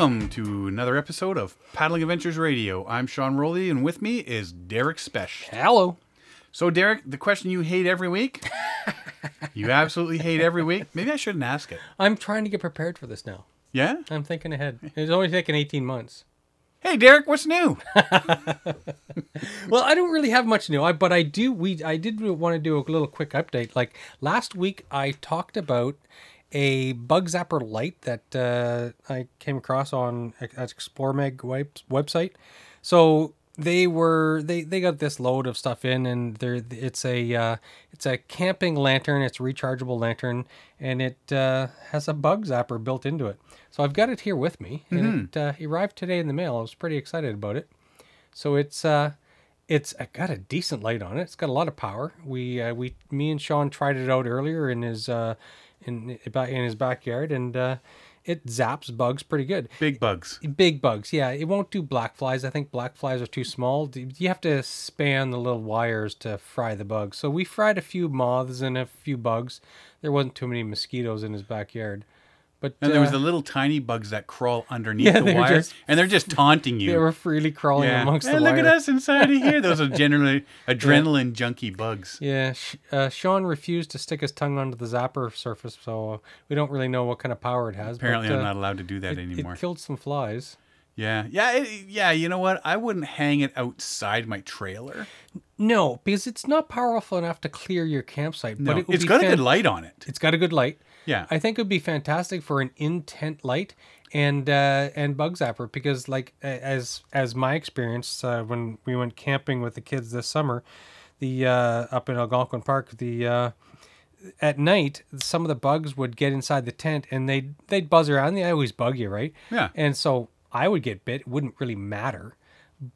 Welcome to another episode of Paddling Adventures Radio. I'm Sean Rowley, and with me is Derek Spesh. Hello. So, Derek, the question you hate every week, you absolutely hate every week. Maybe I shouldn't ask it. I'm trying to get prepared for this now. Yeah? I'm thinking ahead. It's only taken 18 months. Hey, Derek, what's new? Well, I don't really have much new, I, but I do. We I did want to do a little quick update. Like last week, I talked about a bug zapper light that uh, I came across on at Explore Meg web, website. So they were they they got this load of stuff in, and there it's a uh, it's a camping lantern. It's a rechargeable lantern, and it uh, has a bug zapper built into it. So I've got it here with me, and it uh, arrived today in the mail. I was pretty excited about it. So it's uh, it's uh, got a decent light on it. It's got a lot of power. We uh, we me and Sean tried it out earlier in his uh, in in his backyard, and uh, it zaps bugs pretty good. Big bugs. Big bugs, yeah. It won't do black flies. I think black flies are too small. You have to span the little wires to fry the bugs. So we fried a few moths and a few bugs. There wasn't too many mosquitoes in his backyard, but And there was uh, the little tiny bugs that crawl underneath Yeah, the they're just- and they're just taunting you. they were freely crawling yeah. amongst Hey, the look wire. at us inside of here. Those are generally adrenaline junkie bugs. Yeah, uh, Sean refused to stick his tongue onto the zapper surface, so we don't really know what kind of power it has. but, Apparently, I'm uh, not allowed to do that it, anymore. It killed some flies. Yeah, yeah, it, yeah. You know what? I wouldn't hang it outside my trailer. No, because it's not powerful enough to clear your campsite. No, but it it's got a good light on it. It's got a good light. Yeah, I think it would be fantastic for an intent light and uh, and bug zapper because like as as my experience uh, when we went camping with the kids this summer, the uh, up in Algonquin Park, the uh, at night some of the bugs would get inside the tent and they'd they'd buzz around. They always bug you, right? Yeah. And so I would get bit. It wouldn't really matter.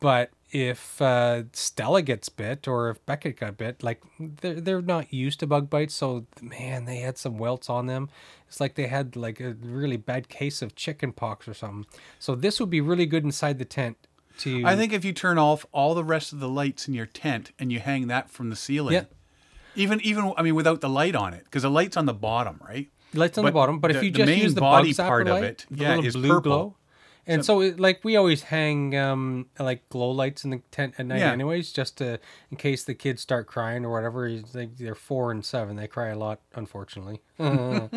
But if uh, Stella gets bit or if Beckett got bit, like they're they're not used to bug bites, so man, they had some welts on them. It's like they had like a really bad case of chicken pox or something. So this would be really good inside the tent. To I think if you turn off all the rest of the lights in your tent and you hang that from the ceiling, Yeah. even even I mean without the light on it, because the light's on the bottom, right? lights on but the bottom. But if the- you the just main use the body part of light, it, the yeah, is blue purple. glow. And so, it, like we always hang um, like glow lights in the tent at night, Yeah. anyways, just to in case the kids start crying or whatever. Like they're four and seven, they cry a lot, unfortunately. but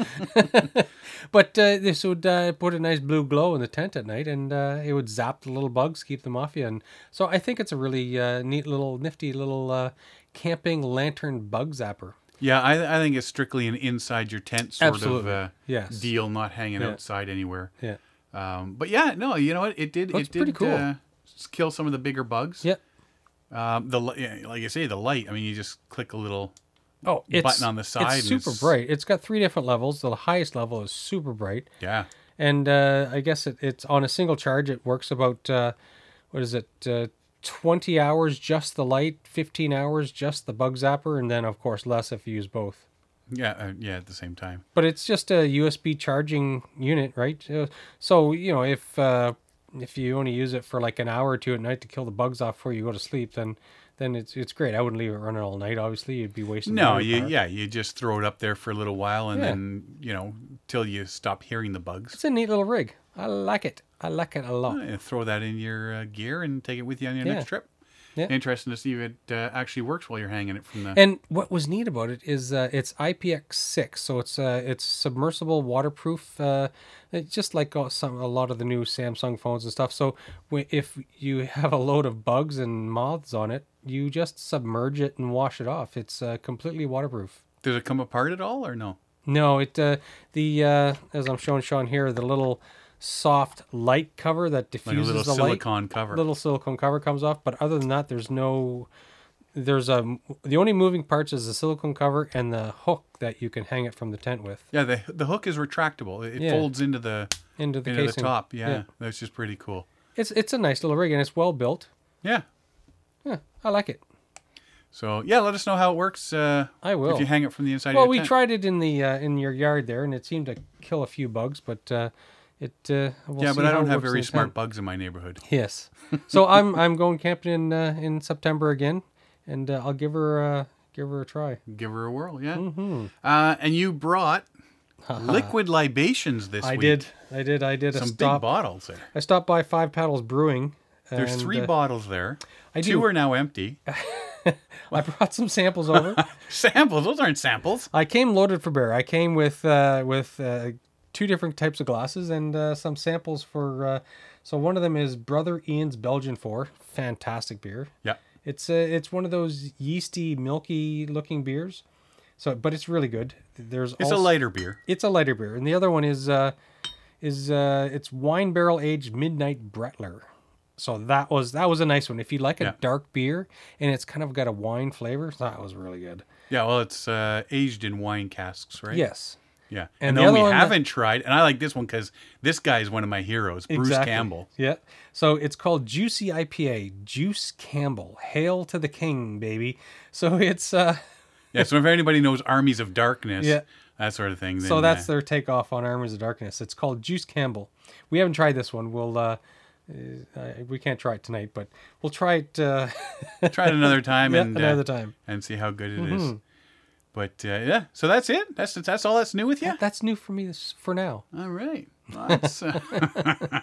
uh, this would uh, put a nice blue glow in the tent at night, and uh, it would zap the little bugs, keep them off you. And so I think it's a really uh, neat little, nifty little uh, camping lantern bug zapper. Yeah, I, I think it's strictly an inside your tent sort Absolutely. of uh, Yes. deal, not hanging Yeah. outside anywhere. Yeah. Um, but yeah, no, you know what? It did. Looks it did pretty cool. uh, kill some of the bigger bugs. Yeah. Um, the like I say, the light. I mean, you just click a little. Oh, it's button on the side It's super it's- bright. It's got three different levels. The highest level is super bright, Yeah. and uh, I guess it, it's on a single charge. It works about uh, what is it? Uh, Twenty hours just the light, fifteen hours just the bug zapper, and then of course less if you use both. Yeah. Uh, yeah. At the same time. But it's just a USB charging unit, right? Uh, so you know if uh, if you only use it for like an hour or two at night to kill the bugs off before you go to sleep, then then it's it's great. I wouldn't leave it running all night. Obviously, you'd be wasting. No, you power. yeah, you just throw it up there for a little while, and Yeah. then you know till you stop hearing the bugs. It's a neat little rig. I like it. I like it a lot. Uh, throw that in your uh, gear and take it with you on your Yeah. next trip. Yeah. Interesting to see if it uh, actually works while you're hanging it from the. And what was neat about it is uh, it's IPX6, so it's uh, it's submersible, waterproof. Uh, just like uh, some a lot of the new Samsung phones and stuff. So if you have a load of bugs and moths on it, you just submerge it and wash it off. It's uh, completely waterproof. Does it come apart at all or no? No, it uh, the uh, as I'm showing Sean here, the little soft light cover that Like diffuses little the light silicone cover. little silicone cover comes off but other than that there's no there's a the only moving parts is the silicone cover and the hook that you can hang it from the tent with Yeah, the the hook is retractable. It Yeah. folds into the into the into the top. Yeah, Yeah. that's just pretty cool. It's it's a nice little rig and it's well built. Yeah. Yeah, I like it. So yeah, let us know how it works. Uh, I will. If you hang it from the inside. Well, of your we tent. tried it in the uh, in your yard there, and it seemed to kill a few bugs, but uh, it. Uh, we'll yeah, but I don't have very smart tent. bugs in my neighborhood. Yes. So I'm I'm going camping in uh, in September again, and uh, I'll give her uh, give her a try. Give her a whirl. Yeah. hmm Uh, and you brought liquid libations this I week. I did, I did, I did a Some big bottles there. I stopped by Five Paddles Brewing. There's and, three uh, bottles there. I Two do. are now empty. I brought some samples over. Samples. Those aren't samples. I came loaded for bear. I came with uh, with uh, two different types of glasses and uh, some samples for. Uh, so one of them is Brother Ian's Belgian Four, fantastic beer. Yeah. It's uh, it's one of those yeasty, milky looking beers. So, but it's really good. There's It's a lighter beer. It's a lighter beer, and the other one is uh, is uh, it's wine barrel aged midnight Brettler. So that was that was a nice one. If you like a Yeah. dark beer and it's kind of got a wine flavor, that was really good. Yeah, well, it's uh, aged in wine casks, right? Yes. Yeah. And And, the then other we one that- haven't tried, and I like this one because this guy is one of my heroes, Bruce Exactly. Campbell. Yeah. So it's called Juicy IPA, Juice Campbell. Hail to the king, baby. So it's uh Yeah, so if anybody knows Armies of Darkness, Yeah. that sort of thing, then, so that's uh, their takeoff on Armies of Darkness. It's called Juice Campbell. We haven't tried this one. We'll uh, uh we can't try it tonight, but we'll try it uh try it another time yeah, and uh, another time. and see how good it is. But uh, yeah, so that's it. That's that's all that's new with you. That's new for me this, for now. All right. That's, uh,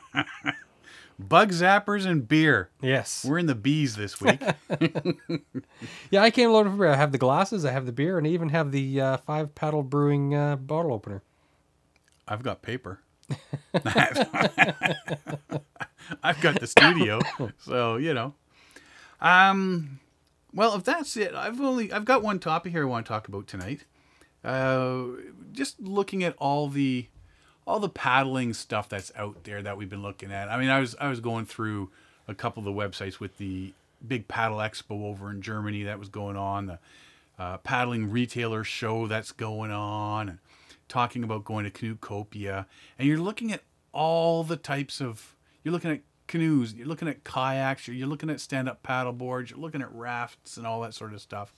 bug zappers and beer. Yes. We're in the bees this week. Yeah, I came loaded for beer. I have the glasses, I have the beer, and I even have the uh, five paddle brewing uh, bottle opener. I've got paper. I've got the studio, so you know. Um, well, if that's it, I've only I've got one topic here I want to talk about tonight. Uh, just looking at all the all the paddling stuff that's out there that we've been looking at. I mean, I was I was going through a couple of the websites with the big paddle expo over in Germany that was going on, the uh, paddling retailer show that's going on, and talking about going to Canoecopia, and you're looking at all the types of you're looking at canoes, you're looking at kayaks, you're, you're looking at stand-up paddle boards, you're looking at rafts and all that sort of stuff.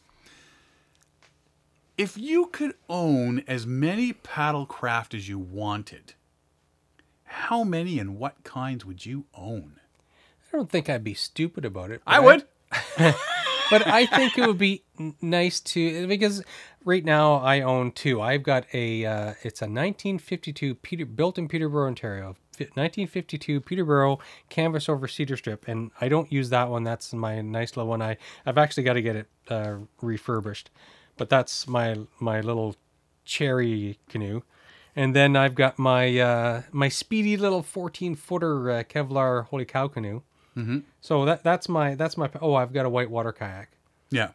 If you could own as many paddle craft as you wanted, how many and what kinds would you own? I don't think I'd be stupid about it. I would. but I think it would be nice to because right now I own two. I've got a uh, it's a 1952 Peter built in Peterborough, Ontario. Fi- 1952 Peterborough canvas over cedar strip, and I don't use that one. That's my nice little one. I I've actually got to get it uh, refurbished, but that's my my little cherry canoe. And then I've got my uh, my speedy little 14 footer uh, Kevlar Holy Cow canoe. Mm-hmm. So that that's my that's my oh I've got a whitewater kayak. Yeah.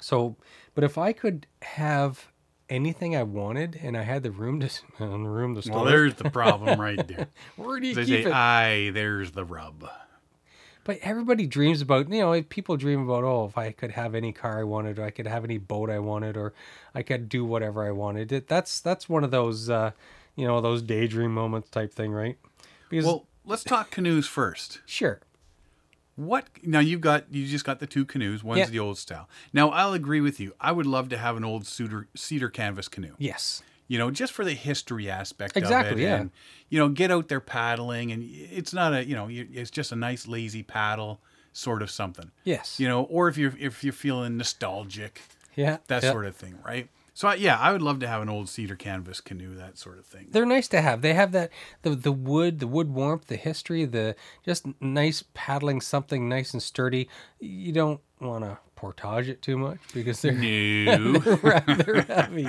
So, but if I could have anything I wanted and I had the room to and the room to store, Well, there's the problem right there. where do you They keep say, it? "Aye, there's the rub." but everybody dreams about you know people dream about oh if I could have any car I wanted or I could have any boat I wanted or I could do whatever I wanted. It, that's that's one of those uh, you know those daydream moments type thing, right? Because Well, let's talk canoes first. sure, What now? You've got you just got the two canoes. One's the old style. Now I'll agree with you. I would love to have an old cedar cedar canvas canoe. yes, You know, just for the history aspect Exactly, of it. yeah. And you know, get out there paddling, and it's not a you know, it's just a nice lazy paddle sort of something. yes, You know, or if you're if you're feeling nostalgic, yeah, that yeah. sort of thing, right? So I, yeah, I would love to have an old cedar canvas canoe, that sort of thing. they're nice to have. They have that the the wood, the wood warmth, the history, the just nice paddling something nice and sturdy. You don't want to portage it too much because they're No. rather heavy.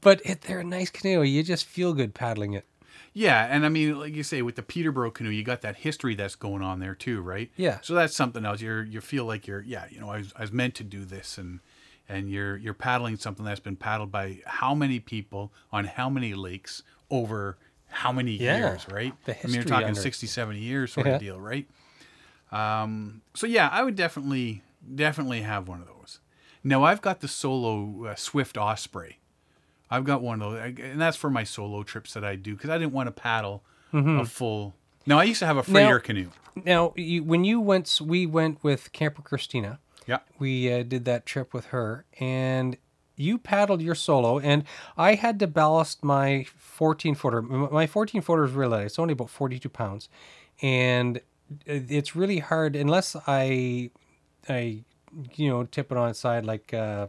But it, they're a nice canoe. You just feel good paddling it. Yeah, and I mean, like you say, with the Peterborough canoe, you got that history that's going on there too, right? Yeah. So that's something else. You're you feel like you're yeah, you know, I was, I was meant to do this, and and you're you're paddling something that's been paddled by how many people on how many lakes over how many Yeah, years, right? the history I mean, you're talking under 60, 70 years sort Yeah. of deal, right? Um. So yeah, I would definitely definitely have one of those. Now I've got the solo uh, Swift Osprey. I've got one of those, and that's for my solo trips that I do because I didn't want to paddle a full. No, I used to have a freighter canoe. Now, you, when you went, we went with Camper Christina. Yeah, we uh, did that trip with her and you paddled your solo and i had to ballast my 14 footer my 14 footer is really light it's only about 42 pounds and it's really hard unless i i you know tip it on its side like uh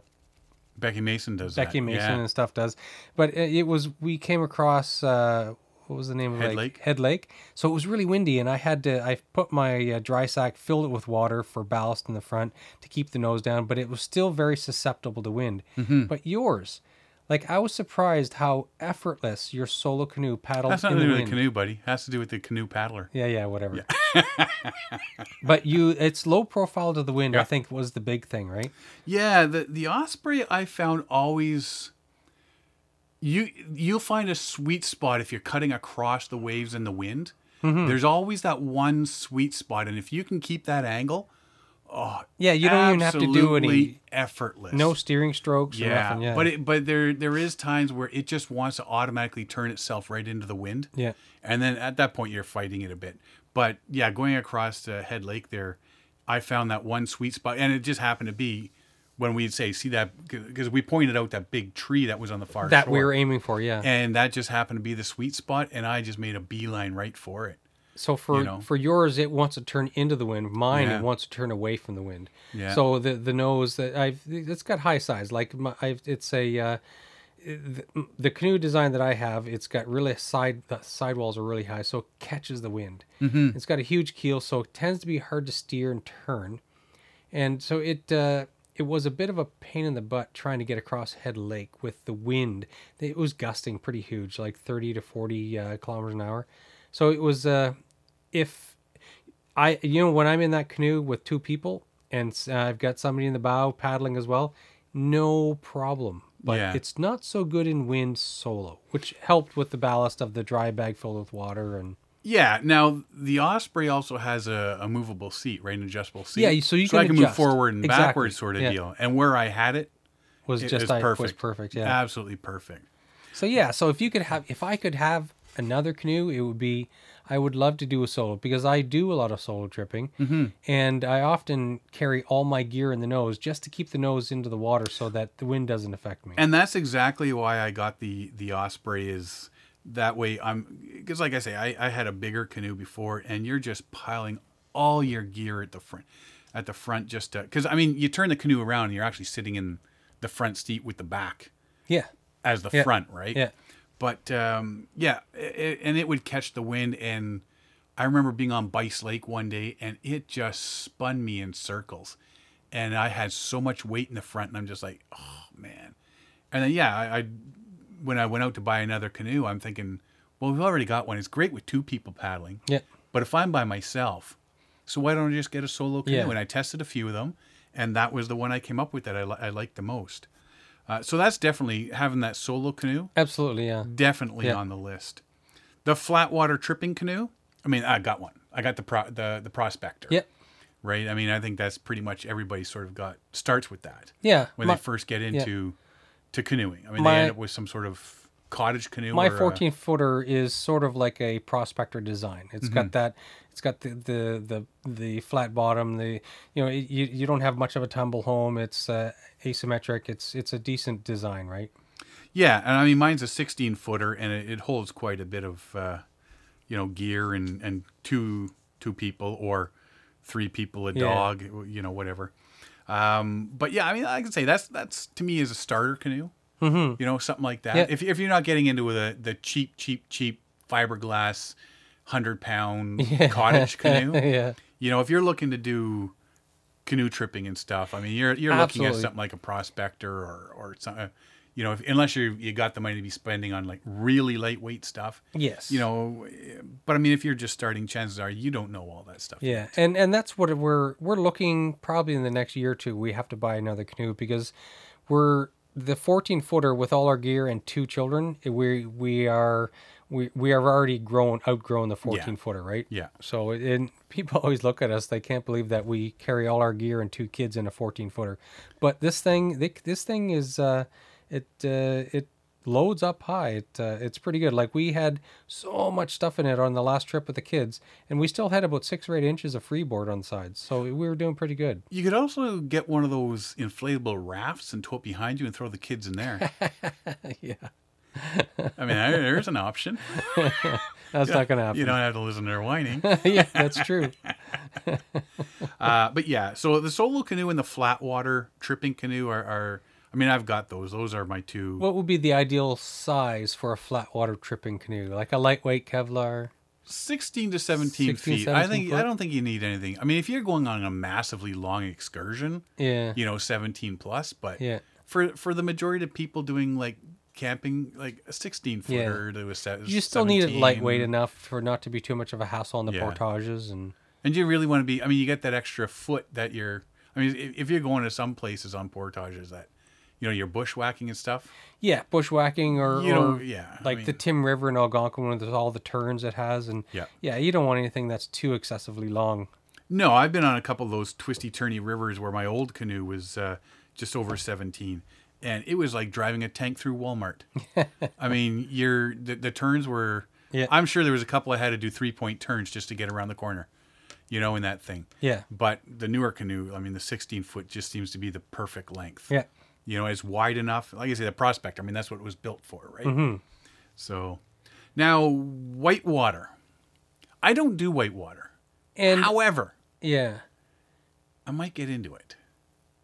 Becky Mason does Becky that. Mason Yeah. and stuff does. But it, it was we came across uh, what was the name of Head the Lake? Head Lake. So it was really windy, and I had to I put my uh, dry sack, filled it with water for ballast in the front to keep the nose down, but it was still very susceptible to wind. Mm-hmm. But yours. Like I was surprised how effortless your solo canoe paddled That's not in to the do with the canoe, buddy. Has to do with the canoe paddler. Yeah, yeah, whatever. but you, it's low profile to the wind. I think was the big thing, right? Yeah, the the osprey I found always you you'll find a sweet spot if you're cutting across the waves and the wind. Mm-hmm. There's always that one sweet spot, and if you can keep that angle, oh Yeah, you don't even have to do any absolutely effortless. no steering strokes or yeah, nothing. Yeah, but it, but there there is times where it just wants to automatically turn itself right into the wind. yeah. And then at that point, you're fighting it a bit. But yeah, going across to Head Lake there, I found that one sweet spot. And it just happened to be when we'd say, see that, because we pointed out that big tree that was on the far that shore. we were aiming for. Yeah. and that just happened to be the sweet spot. And I just made a beeline right for it. So for you know. for yours, it wants to turn into the wind. Mine, Yeah. it wants to turn away from the wind. Yeah. So the the nose that I've it's got high size. Like my, I've it's a uh, the, the canoe design that I have. It's got really side the sidewalls are really high, so it catches the wind. Mm-hmm. It's got a huge keel, so it tends to be hard to steer and turn. And so it uh, it was a bit of a pain in the butt trying to get across Head Lake with the wind. It was gusting pretty huge, like thirty to forty uh, kilometers an hour. So it was uh, if I you know when I'm in that canoe with two people and uh, I've got somebody in the bow paddling as well, no problem. But Yeah. it's not so good in wind solo, which helped with the ballast of the dry bag filled with water and Yeah. Now the Osprey also has a, a movable seat, right? An adjustable seat. Yeah, so you I can can move forward and Exactly. backwards, sort of Yeah. deal. And where I had it, was it just was I, perfect. was perfect. Yeah. Absolutely perfect. So yeah, so if you could have, if I could have another canoe, it would be. I would love to do a solo because I do a lot of solo tripping, Mm-hmm. and I often carry all my gear in the nose just to keep the nose into the water so that the wind doesn't affect me. and that's exactly why I got the the Osprey is that way I'm because like I say I, I had a bigger canoe before and you're just piling all your gear at the front at the front just because I mean you turn the canoe around and you're actually sitting in the front seat with the back yeah, as the Yeah. front right? Yeah, but um, yeah it, and it would catch the wind and I remember being on Rice Lake one day and it just spun me in circles and I had so much weight in the front and I'm just like oh man. And then yeah I, I when I went out to buy another canoe I'm thinking well we've already got one it's great with two people paddling yeah. but if I'm by myself so why don't I just get a solo canoe Yeah. and I tested a few of them and that was the one I came up with that I, li- I liked the most uh, so that's definitely having that solo canoe Absolutely, yeah. definitely Yeah. on the list. The flat water tripping canoe. I mean, I got one. I got the pro, the the prospector. Yep. Right. I mean, I think that's pretty much everybody sort of got starts with that Yeah. when my, they first get into to canoeing. I mean, My- they end up with some sort of cottage canoe. my or a- 14 footer is sort of like a prospector design. It's Mm-hmm. got that. It's got the, the the the flat bottom. The you know it, you you don't have much of a tumble home. It's uh, asymmetric. It's it's a decent design, right? yeah, and I mean, mine's a 16 footer, and it, it holds quite a bit of uh, you know gear and and two two people or three people, a Yeah. dog, you know, whatever. Um, but yeah, I mean, I can say that's that's to me is a starter canoe. Mm-hmm. you know, something like that. Yeah. If, if you're not getting into the the cheap, cheap, cheap fiberglass, hundred pound cottage canoe, yeah. you know, if you're looking to do canoe tripping and stuff, I mean, you're you're looking at something like a prospector or or something. You know, if, unless you you got the money to be spending on like really lightweight stuff, Yes. you know. But I mean, if you're just starting, chances are you don't know all that stuff. Yeah, and and that's what we're we're looking probably in the next year or two. We have to buy another canoe because we're the 14 footer with all our gear and two children. We we are we we have already grown outgrown the 14 footer, right? Yeah. So and people always look at us. They can't believe that we carry all our gear and two kids in a 14 footer. But this thing, this thing is uh, it uh, it loads up high. It uh, it's pretty good. Like we had so much stuff in it on the last trip with the kids, and we still had about six or eight inches of freeboard on the sides. So we were doing pretty good. You could also get one of those inflatable rafts and tow it behind you and throw the kids in there. yeah, I mean, there's an option. that's not gonna happen. You don't have to listen to their whining. yeah, that's true. Uh, but yeah, so the solo canoe and the flat water tripping canoe are, are I I mean, I've got those. Those are my two. What would be the ideal size for a flat water tripping canoe? Like a lightweight Kevlar? 16 to 17 16, feet. I 17 think I don't think you need anything. I mean, if you're going on a massively long excursion, Yeah. you know, 17 plus, but Yeah. for for the majority of people doing like camping like a 16 footer to a set You still need it lightweight enough for not to be too much of a hassle on the Yeah. portages and And you really want to be I mean, you get that extra foot that you're I mean, if, if you're going to some places on portages that you know, you're bushwhacking and stuff, yeah, bushwhacking or, you know, or yeah. I like the Tim River in Algonquin with all the turns it has and Yeah. yeah, you don't want anything that's too excessively long. No, I've been on a couple of those twisty turny rivers where my old canoe was uh, just over 17 and it was like driving a tank through Walmart. I mean, you're the, the turns were Yeah. I'm sure there was a couple I had to do three-point turns just to get around the corner. You know, in that thing. Yeah. But the newer canoe, I mean, the 16 foot just seems to be the perfect length. Yeah. You know, it's wide enough. Like I say, the prospect. I mean, that's what it was built for, right? Mm-hmm. So, now whitewater. I don't do whitewater. And However, yeah. I might get into it.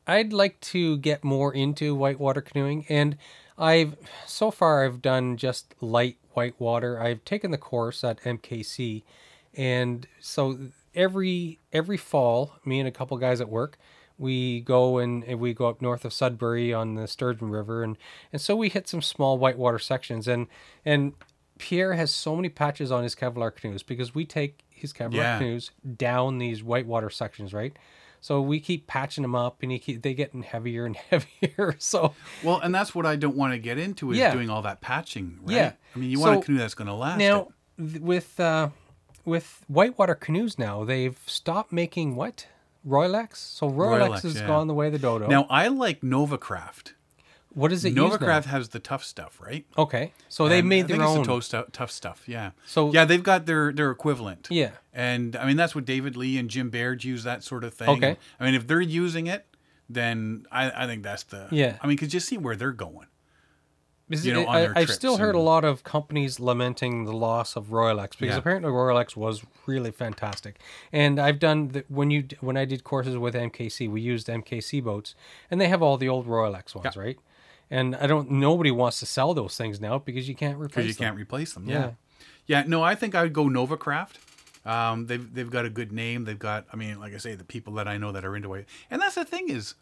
I'd like to get more into whitewater canoeing, and I've so far I've done just light whitewater. I've taken the course at MKC, and so every every fall, me and a couple guys at work, we go and, and we go up north of Sudbury on the Sturgeon River, and and so we hit some small whitewater sections, and and Pierre has so many patches on his Kevlar canoes because we take his Kevlar Yeah. canoes down these whitewater sections, right? So we keep patching them up, and he keep, they getting heavier and heavier. So Well, and that's what I don't want to get into is Yeah. doing all that patching, right? Yeah. I mean, you want So, a canoe that's going to last. now it. th- with uh, with whitewater canoes now, they've stopped making what Royalex. So Royalex, has yeah. gone the way of the dodo. Now, I like Novacraft. what does it? Novacraft has the tough stuff, right? Okay, so they And made I their think own. It's the tough stuff, tough stuff, yeah. So- yeah, they've got their their equivalent. Yeah. and I mean that's what David Lee and Jim Baird use that sort of thing. Okay. I mean if they're using it, then I, I think that's the Yeah. I mean, cause just see where they're going. You know, I, trips still heard a lot of companies lamenting the loss of Royalex because Yeah. apparently Royalex was really fantastic. And I've done the, when you when I did courses with MKC, we used MKC boats, and they have all the old Royalex ones, right? And I don't. Nobody wants to sell those things now because you can't replace because you them. can't replace them. Yeah. Yeah, yeah. No, I think I would go Novacraft. Um, they've they've got a good name. They've got, I mean, like I say, the people that I know that are into it, and that's the thing is,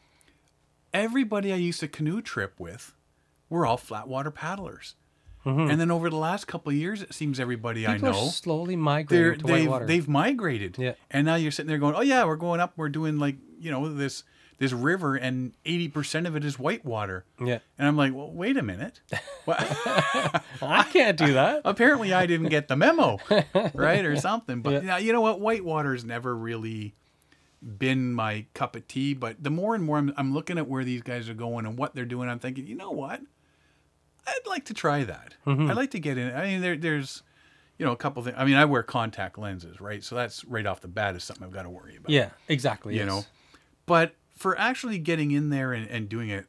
everybody I used to canoe trip with, were all flat water paddlers, and then over the last couple of years, it seems everybody Mm-hmm. People I know slowly migrating to they've whitewater. they've migrated. Yeah. And now you're sitting there going, "Oh yeah, we're going up. We're doing like you know this this river, and eighty percent of it is whitewater." yeah, And I'm like, "Well, wait a minute. Well, I can't do that. apparently I didn't get the memo, right, or something." But Yeah. yeah, you know what? Whitewater's never really been my cup of tea. But the more and more I'm, I'm looking at where these guys are going and what they're doing, I'm thinking, you know what? I'd like to try that. Mm-hmm. I'd like to get in. I mean, there, there's, you know, a couple things. I mean, I wear contact lenses, right? So that's right off the bat is something I've got to worry about. Yeah, exactly. You yes. know, but for actually getting in there and, and doing it,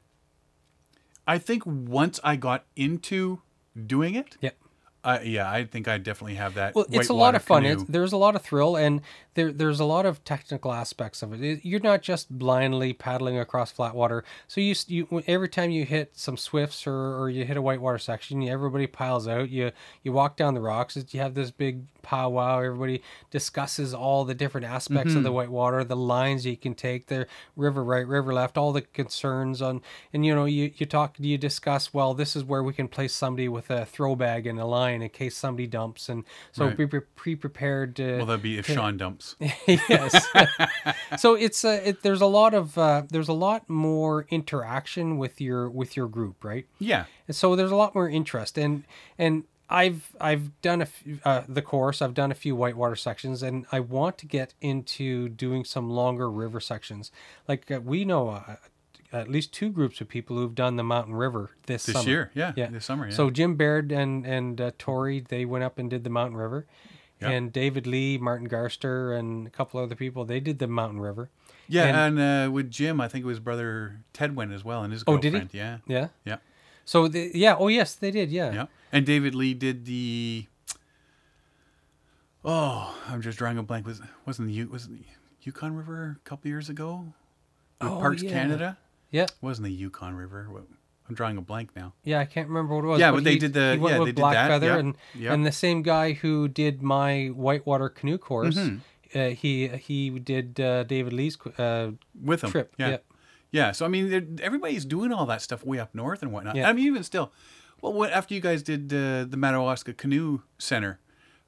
I think once I got into doing it, Yep. uh, yeah, I think I definitely have that. Well, it's a lot of fun. It's, there's a lot of thrill, and there there's a lot of technical aspects of it. You're not just blindly paddling across flat water. So you, you every time you hit some swifts or, or you hit a whitewater section, everybody piles out. You you walk down the rocks. You have this big powwow. Everybody discusses all the different aspects Mm-hmm. of the whitewater, the lines you can take, the river right, river left, all the concerns on. And you know, you you talk, you discuss. Well, this is where we can place somebody with a throw bag and a line in case somebody dumps, and so Right. be pre- pre-prepared. To, Well, that'd be if Sean dumps. yes. so it's uh, it, there's a lot of uh, there's a lot more interaction with your with your group, right? Yeah. And so there's a lot more interest, and and I've I've done a f- uh, the course. I've done a few whitewater sections, and I want to get into doing some longer river sections. Like uh, we know uh, at least two groups of people who've done the Mountain River this, This summer. year, yeah, Yeah. this summer, yeah. So Jim Baird and and uh, Tori they went up and did the Mountain River, Yeah. and David Lee, Martin Garster, and a couple other people they did the Mountain River. Yeah, And- and, uh, with Jim, I think it was brother Ted went as well, and his Oh, girlfriend. did he? Yeah, Yeah. yeah, So the, yeah, oh yes, they did. Yeah. yeah. And David Lee did the. Oh, I'm just drawing a blank. Was wasn't the U- was the Yukon River a couple years ago? With Oh, Parks yeah. Canada. Yeah, It wasn't the Yukon River. I'm drawing a blank now. yeah. I can't remember what it was. Yeah, but they he- did the- yeah, they did Black that, Feather yeah, and yeah. and the same guy who did my whitewater canoe course. Mm-hmm. Uh, he he did uh, David Lee's uh, With them. trip. Yeah. Yeah. Yeah. So, I mean, everybody's doing all that stuff way up north and whatnot. Yeah. I mean, even still. Well, what, after you guys did uh, the Madawaska Canoe Center,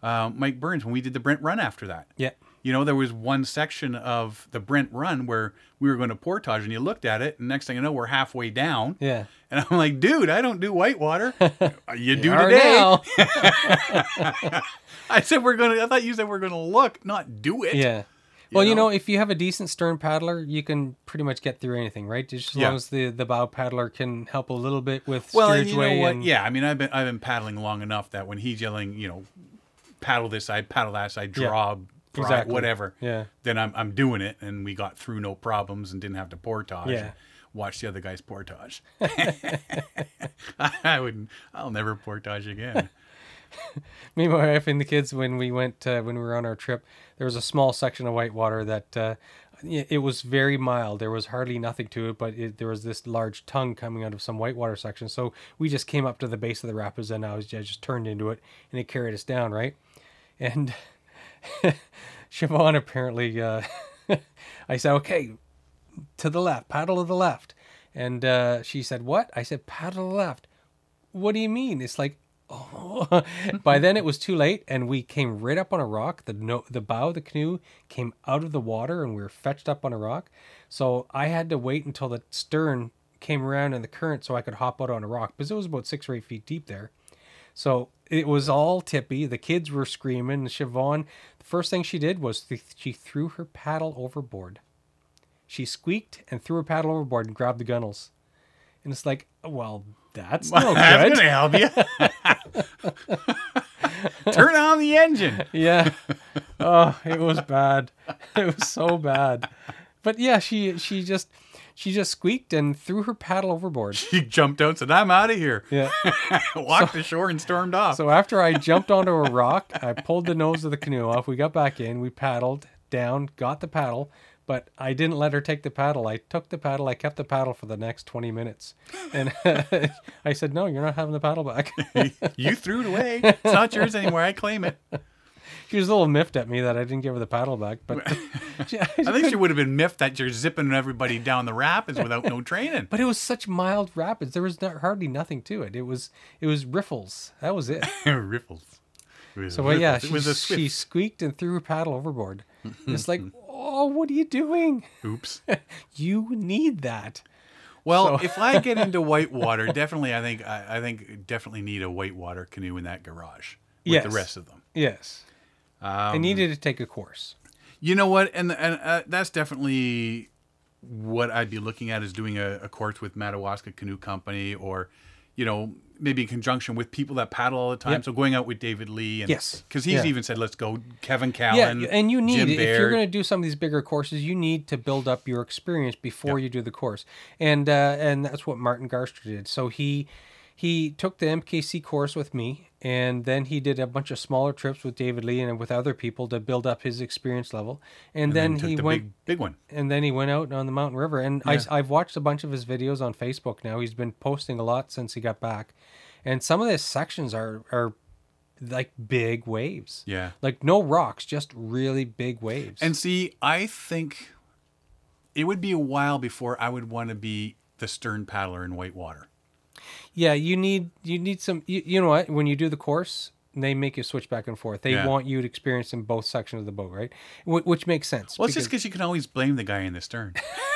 uh, Mike Burns, when we did the Brent Run after that. yeah. You know, there was one section of the Brent Run where we were going to portage, and you looked at it, and next thing you know, we're halfway down. Yeah. And I'm like, dude, I don't do whitewater. you do today. I said we're gonna. I thought you said we're gonna look, not do it. Yeah. Well, you know? know, if you have a decent stern paddler, you can pretty much get through anything, right? Just as Yeah. long as the, the bow paddler can help a little bit with Well, and steerage you way know what? and Yeah, I mean, I've been I've been paddling long enough that when he's yelling, you know, paddle this side, paddle that side, Yeah. Exactly. whatever. Yeah. Then I'm I'm doing it, and we got through no problems and didn't have to portage. Yeah. Watch the other guys portage. I wouldn't. I'll never portage again. me, my wife, and the kids when we went uh, when we were on our trip. There was a small section of whitewater that uh, it it was very mild. There was hardly nothing to it, but it, there was this large tongue coming out of some whitewater section. So we just came up to the base of the rapids, and I was I just turned into it, and it carried us down, right? And Siobhan apparently, uh, I said, okay, to the left, paddle to the left. And uh, she said, what? I said, paddle to the left. What do you mean? It's like, oh. By then it was too late, and we came right up on a rock. The no, the bow of the canoe came out of the water, and we were fetched up on a rock. So I had to wait until the stern came around in the current so I could hop out on a rock because it was about six or eight feet deep there. So it was all tippy. The kids were screaming. And Siobhan, the first thing she did was th- she threw her paddle overboard. She squeaked and threw her paddle overboard and grabbed the gunnels. And it's like, well, that's no That's good. gonna help you. Turn on the engine. yeah. Oh, it was bad. It was so bad. But yeah, she she just she just squeaked and threw her paddle overboard. She jumped out, and said, "I'm out of here." Yeah. Walked ashore and stormed off. So after I jumped onto a rock, I pulled the nose of the canoe off. We got back in. We paddled down, got the paddle, but I didn't let her take the paddle. I took the paddle. I kept the paddle for the next 20 minutes. And I said, No, you're not having the paddle back. you threw it away. It's not yours anymore. I claim it. she was a little miffed at me that I didn't give her the paddle back. But, she- I think she would have been miffed that you're zipping everybody down the rapids without no training. but it was such mild rapids. There was not, hardly nothing to it. It was it was riffles. That was it. Riffles. It So well, yeah, she, was a she squeaked and threw her paddle overboard. It's like, oh, what are you doing? Oops. You need that. Well, So- if I get into whitewater, definitely, I think I, I think definitely need a whitewater canoe in that garage with Yes. the rest of them. Yes. I Um, needed to take a course. You know what? And and uh, that's definitely what I'd be looking at is doing a, a course with Madawaska Canoe Company, or you know maybe in conjunction with people that paddle all the time. Yep. So going out with David Lee, and, Yes. because he's Yeah. even said let's go. Kevin Callan." Yeah, and you need if you're going to do some of these bigger courses, you need to build up your experience before you do the course, and uh, and that's what Martin Garster did. So he he took the MKC course with me, and then he did a bunch of smaller trips with David Lee and with other people to build up his experience level, and, then, took he the went big, big one. and then he went out on the Mountain River. And I, I've watched a bunch of his videos on Facebook now. He's been posting a lot since he got back, and some of his sections are are like big waves. Yeah. like no rocks, just really big waves. And see, I think it would be a while before I would want to be the stern paddler in whitewater. Yeah, you need you need some. You, you know what? When you do the course, they make you switch back and forth. They Yeah. want you to experience in both sections of the boat, right? Wh- which makes sense. Well, it's just because- because you can always blame the guy in the stern.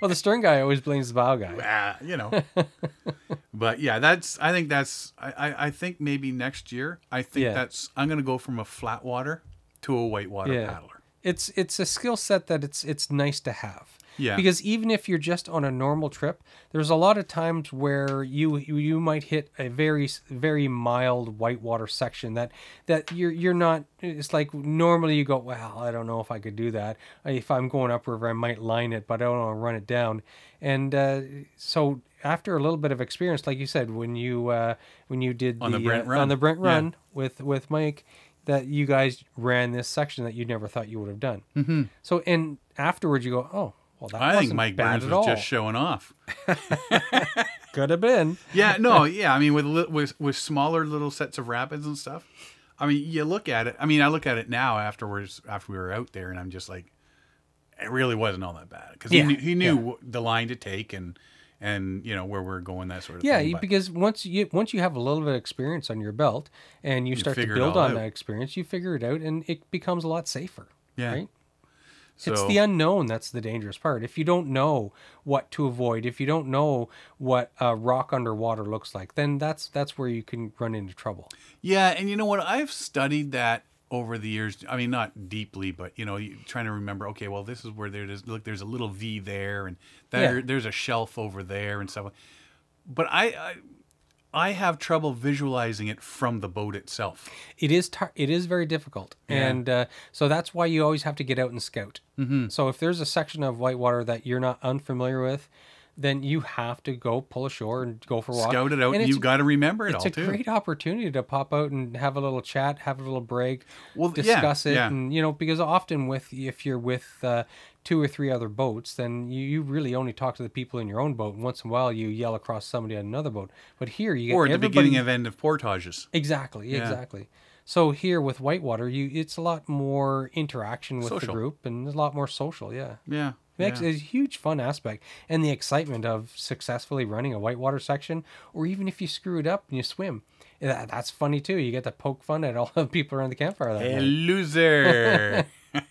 well, the stern guy always blames the bow guy. ah, you know. but yeah, that's. I think that's. I, I, I think maybe next year. I think Yeah. that's. I'm gonna go from a flat water to a whitewater Yeah. paddler. it's it's a skill set that it's it's nice to have. Yeah. Because even if you're just on a normal trip, there's a lot of times where you you, might hit a very very mild whitewater section that that you're you're not. It's like normally you go, well, I don't know if I could do that. If I'm going upriver, I might line it, but I don't want to run it down. And uh, so after a little bit of experience, like you said, when you uh, when you did On the Brent uh, Run. on the Brent Yeah. Run with with Mike that you guys ran this section that you never thought you would have done. Mm-hmm. So and afterwards you go, oh, Well, that I think Mike Burns was just showing off. Could have been. Yeah, no, yeah. I mean, with with with smaller little sets of rapids and stuff. I mean, you look at it. I mean, I look at it now afterwards after we were out there, and I'm just like, it really wasn't all that bad because Yeah, he knew, he knew yeah. the line to take and and you know where we're going that sort of Yeah, thing. you- but- because once you once you have a little bit of experience on your belt and you start to build on out. that experience, you figure it out and it becomes a lot safer. Yeah. Right? So, it's the unknown that's the dangerous part. If you don't know what to avoid, if you don't know what a rock underwater looks like, then that's that's where you can run into trouble. Yeah, and you know what? I've studied that over the years. I mean, not deeply, but you know, trying to remember. Okay, well, this is where there is. Look, there's a little V there, and there, Yeah. there's a shelf over there, and stuff. But I, I, I have trouble visualizing it from the boat itself. It is tar- it is very difficult, Yeah. and uh, so that's why you always have to get out and scout. Mm-hmm. So if there's a section of whitewater that you're not unfamiliar with, then you have to go pull ashore and go for a walk. Scout it out, and, you've got to remember it it's all a too. great opportunity to pop out and have a little chat, have a little break, Well, yeah, discuss it, yeah. and you know because often with if you're with uh, two or three other boats, then you, you really only talk to the people in your own boat. And once in a while, you yell across somebody on another boat. But here you get or at the beginning of end of portages. Exactly, Yeah. exactly. So here with Whitewater, you it's a lot more interaction with Social. the group and a lot more social. Yeah, Yeah. It makes yeah. a huge fun aspect and the excitement of successfully running a whitewater section, or even if you screw it up and you swim, that, that's funny too. You get to poke fun at all the people around the campfire. That Hey, night. loser.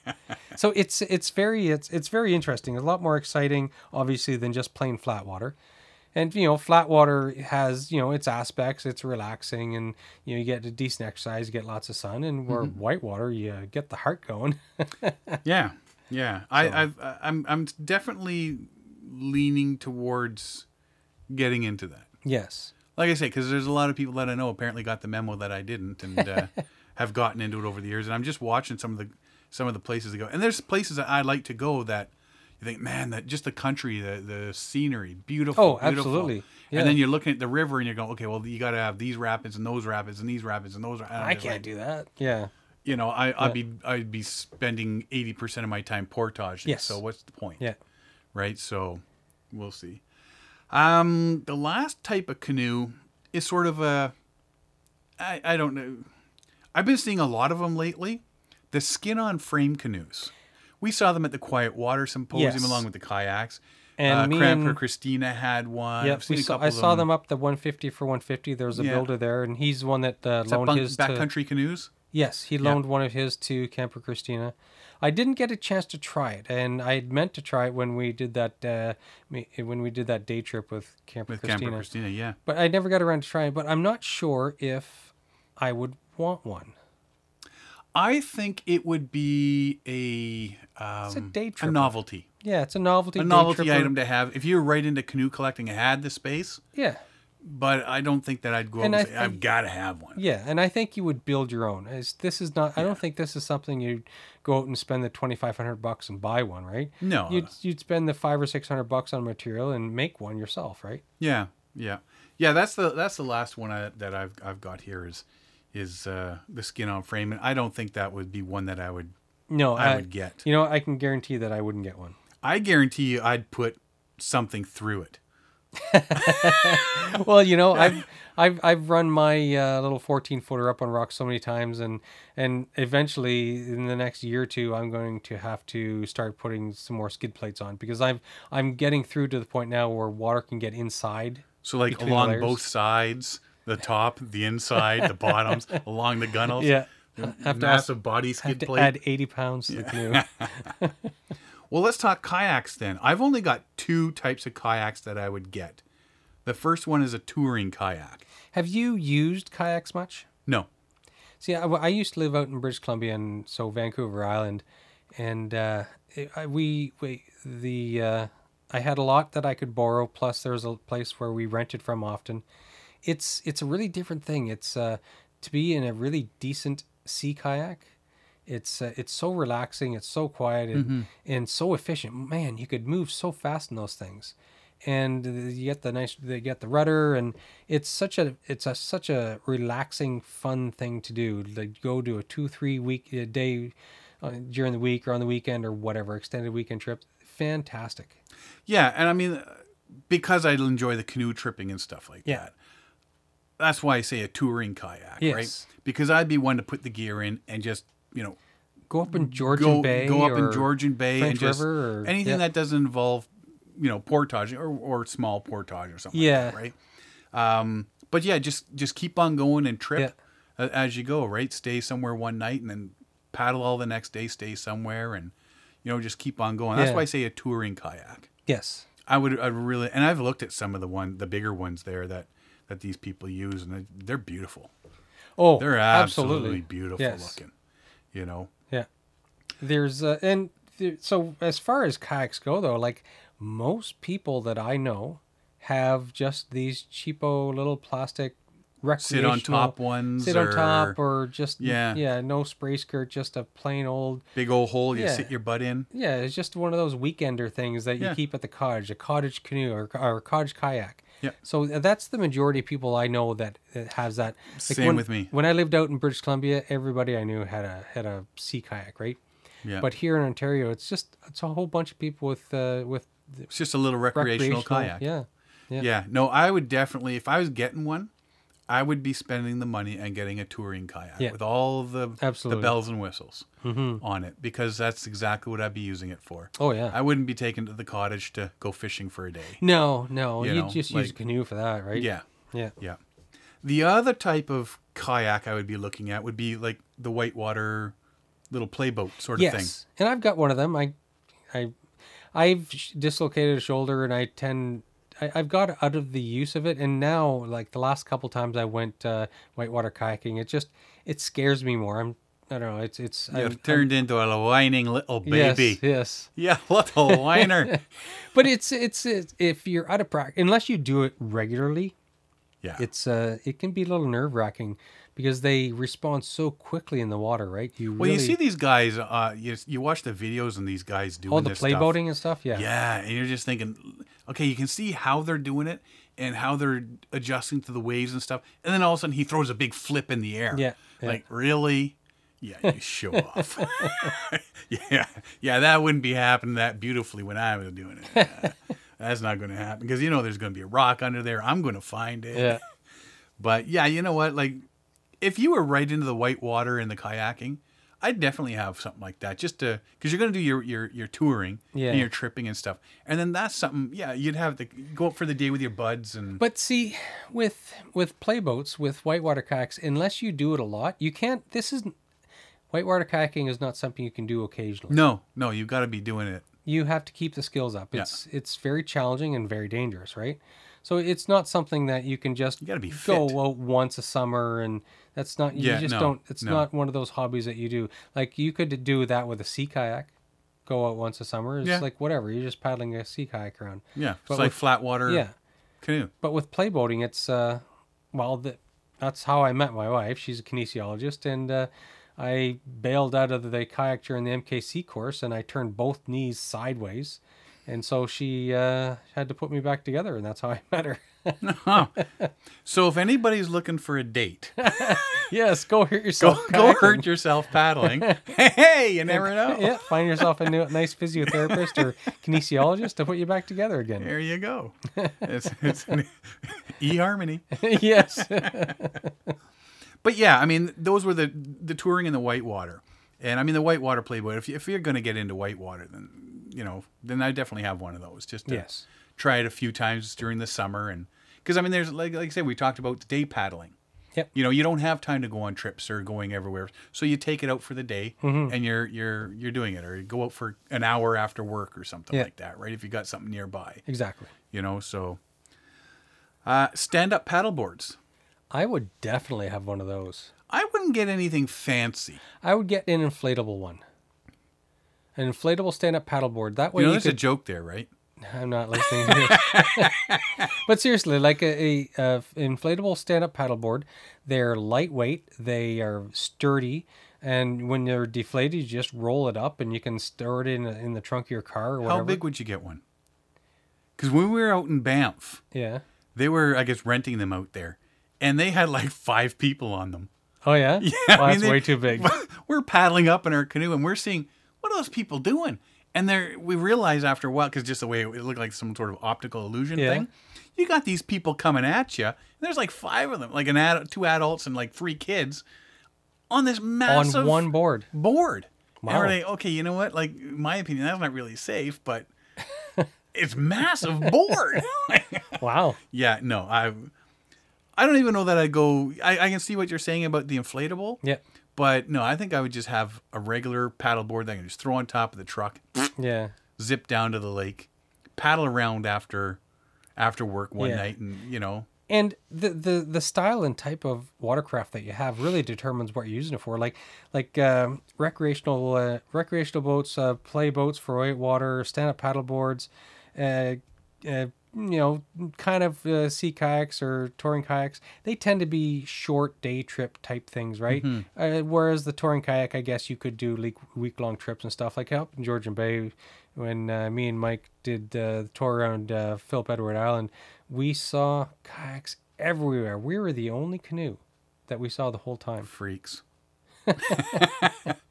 So it's it's very it's it's very interesting. A lot more exciting, obviously, than just plain flat water. And you know, flat water has you know its aspects. It's relaxing, and you know you get a decent exercise, you get lots of sun. And where mm-hmm. whitewater, you get the heart going. Yeah, yeah. I, I've, I'm, I'm definitely leaning towards getting into that. yes. Like I say, because there's a lot of people that I know apparently got the memo that I didn't, and uh, have gotten into it over the years. And I'm just watching some of the some of the places to go. And there's places that I like to go that you think, man, that just the country, the the scenery, beautiful. Oh, beautiful. absolutely. Yeah. And then you're looking at the river and you're going, okay, well, you got to have these rapids and those rapids and these rapids and those. I'm I can't like, do that. Yeah. You know, I, I'd be I'd be spending eighty percent of my time portaging. Yes. So what's the point? Yeah. right? So we'll see. Um, the last type of canoe is sort of a, I, I don't know. I've been seeing a lot of them lately. The skin on frame canoes. We saw them at the Quiet Water Symposium Yes. along with the kayaks. And uh, me Camper and- Christina had one. Yep, I've seen we a saw, I saw them up the 150 for 150. There was a Yeah. builder there, and he's the one that uh, Is that loaned bunk- his to. backcountry canoes. Yes, he loaned one of his to Camper Christina. I didn't get a chance to try it, and I had meant to try it when we did that uh, when we did that day trip with Camper With Christina. Camper Christina, yeah. But I never got around to trying it. But I'm not sure if I would want one. I think it would be a um, a day a novelty, Yeah, it's a novelty. a novelty item to have. If you're right into canoe collecting and had the space, Yeah, but I don't think that I'd go And and, I say, I've got to have one. yeah, and I think you would build your own. It's, this is not. I don't think this is something you'd go out and spend the twenty five hundred bucks and buy one, right? No. You'd you'd spend the five or six hundred bucks on material and make one yourself, right? Yeah, yeah, yeah. That's the that's the last one I, that I've I've got here is is uh, the skin on frame, and I don't think that would be one that I would No, I would get. You know, I can guarantee that I wouldn't get one. I guarantee you, I'd put something through it. well, you know, I've I've I've run my uh, little 14 footer up on rocks so many times, and and eventually in the next year or two, I'm going to have to start putting some more skid plates on because I'm I'm getting through to the point now where water can get inside. So like along both sides, the top, the inside, the bottoms, along the gunnels. Yeah, have to massive body have skid to plate. add 80 pounds to the canoe. Well, let's talk kayaks then. I've only got two types of kayaks that I would get. The first one is a touring kayak. have you used kayaks much? No. See, I, I used to live out in British Columbia, and so Vancouver Island, and uh, it, I, we we the uh, I had a lot that I could borrow. Plus, there was a place where we rented from often. It's it's a really different thing. It's uh, to be in a really decent sea kayak. It's uh, it's so relaxing. It's so quiet and, and so efficient. Man, you could move so fast in those things, and you get the nice they get the rudder, and it's such a it's a such a relaxing, fun thing to do. Like go to a two three week a day uh, during the week or on the weekend or whatever extended weekend trip. fantastic. Yeah, and I mean, uh, because I enjoy the canoe tripping and stuff like Yeah. that. That's why I say a touring kayak, Yes. right? Because I'd be one to put the gear in and just, you know, Go up in Georgian go Bay. go up in Georgian Bay French and just River or- anything yeah. that doesn't involve, you know, portage or, or small portage or something Yeah. like that, right? Um, but yeah, just just keep on going and trip a- as you go, right? Stay somewhere one night and then paddle all the next day, stay somewhere and you know, just keep on going. That's Yeah. why I say a touring kayak. Yes. I would I really and I've looked at some of the one the bigger ones there that that these people use and they- they're beautiful. Oh, They're absolutely, absolutely, beautiful Yes. looking. You know. Yeah. There's uh, and there, so as far as kayaks go though, like most people that I know have just these cheapo little plastic Sit recreational on top ones sit or on top or just Yeah. yeah no spray skirt just a plain old big old hole you Yeah. sit your butt in. yeah it's just one of those weekender things that you Yeah. keep at the cottage a cottage canoe or, or a cottage kayak Yeah. so that's the majority of people I know that, that has that Same when, with me. when I lived out in British Columbia everybody I knew had a had a sea kayak right Yeah. but here in Ontario, it's just it's a whole bunch of people with uh, with it's just a little recreational, kayak. Yeah, yeah, Yeah. No, I would definitely if I was getting one, I would be spending the money and getting a touring kayak Yeah. with all the Absolutely. the bells and whistles mm-hmm. on it because that's exactly what I'd be using it for. Oh yeah. I wouldn't be taking to the cottage to go fishing for a day. no, no, You you know, just use a canoe for that, right? Yeah. yeah, Yeah. The other type of kayak I would be looking at would be like the whitewater little playboat sort of thing. yes. And I've got one of them. I, I, I've dislocated a shoulder, and I tend. I, I've got out of the use of it, and now, like the last couple times I went uh, whitewater kayaking, it just it scares me more. I'm I don't know. It's it's I'm- You've turned into a whining little baby. Yes, yes. Yeah, little whiner. But it's, it's it's if you're out of practice, unless you do it regularly, yeah. it's uh it can be a little nerve wracking because they respond so quickly in the water, right? You well, really you see these guys. Uh, you you watch the videos and these guys doing all the this play stuff. boating and stuff. Yeah. Yeah, and you're just thinking, okay, you can see how they're doing it and how they're adjusting to the waves and stuff, and then all of a sudden he throws a big flip in the air. Yeah, yeah. like really? Yeah, you show off. yeah, yeah, that wouldn't be happening that beautifully when I was doing it. Yeah, that's not going to happen because you know there's going to be a rock under there. I'm going to find it. Yeah. But yeah, you know what? Like, if you were right into the white water and the kayaking, I'd definitely have something like that, just to because you're gonna do your your your touring Yeah. and your tripping and stuff, and then that's something. Yeah, you'd have to go out for the day with your buds and But see, with with playboats, with whitewater kayaks, unless you do it a lot, you can't. This is whitewater kayaking is not something you can do occasionally. no, no, you've got to be doing it. You have to keep the skills up. Yeah. It's it's very challenging and very dangerous, right? So it's not something that you can just you gotta be go fit. out once a summer and that's not you Yeah, just no, don't it's no. not one of those hobbies that you do. Like you could do that with a sea kayak. Go out once a summer. It's Yeah. like whatever. You're just paddling a sea kayak around. Yeah, it's But like with- flat water Yeah. canoe. But with play boating, it's uh, well, the, that's how I met my wife. She's a kinesiologist, and uh, I bailed out of the kayak during the MKC course, and I turned both knees sideways, and so she uh, had to put me back together, and that's how I met her. Huh. so if anybody's looking for a date, yes, go hurt yourself. go kayaking. hurt yourself paddling. hey, you never know. Yeah, find yourself a new, nice physiotherapist or kinesiologist to put you back together again. There you go. It's, it's e harmony. yes. But yeah, I mean, those were the the touring in the whitewater, and I mean the whitewater playboat. If you, if you're going to get into whitewater, then you know, then I definitely have one of those. Just to Yes. try it a few times during the summer, and because I mean, there's like like I said, we talked about day paddling. Yep. You know, you don't have time to go on trips or going everywhere, so you take it out for the day, Mm-hmm. and you're you're you're doing it, or you go out for an hour after work or something Yeah. like that, right? If you got something nearby, Exactly. you know. So, uh, stand up paddle boards. I would definitely have one of those. I wouldn't get anything fancy. I would get an inflatable one. An inflatable stand-up paddleboard. That way You know, you there's a joke there, right? I'm not listening. To but seriously, like a, a, a inflatable stand-up paddleboard, they're lightweight, they are sturdy, and when they're deflated, you just roll it up, and you can store it in in the trunk of your car or whatever. How big would you get one? Because when we were out in Banff, Yeah. they were, I guess, renting them out there, and they had like five people on them. Oh yeah. Yeah, Well, I mean, that's they- way too big. We're paddling up in our canoe, and we're seeing what are those people doing, and there we realized after a while because just the way it looked like some sort of optical illusion Yeah. thing. You got these people coming at you. There's like five of them, like an ad, two adults and like three kids, on this massive on one board. board. Wow. we're like, okay, you know what? Like, my opinion, that's not really safe, but it's massive board. Wow. yeah, no, I, I don't even know that I go. I, I can see what you're saying about the inflatable. Yeah. But no, I think I would just have a regular paddleboard that I can just throw on top of the truck, Yeah. zip down to the lake, paddle around after, after work one Yeah. night, and you know, and the, the the style and type of watercraft that you have really determines what you're using it for like like um, recreational uh, recreational boats uh, play boats for whitewater stand-up paddle boards uh, uh, you know kind of uh, sea kayaks or touring kayaks they tend to be short day trip type things right uh, whereas the touring kayak i guess you could do week week long trips and stuff like out in georgian bay when uh, me and mike did uh, the tour around uh, philip edward island we saw kayaks everywhere. We were the only canoe that we saw the whole time. freaks.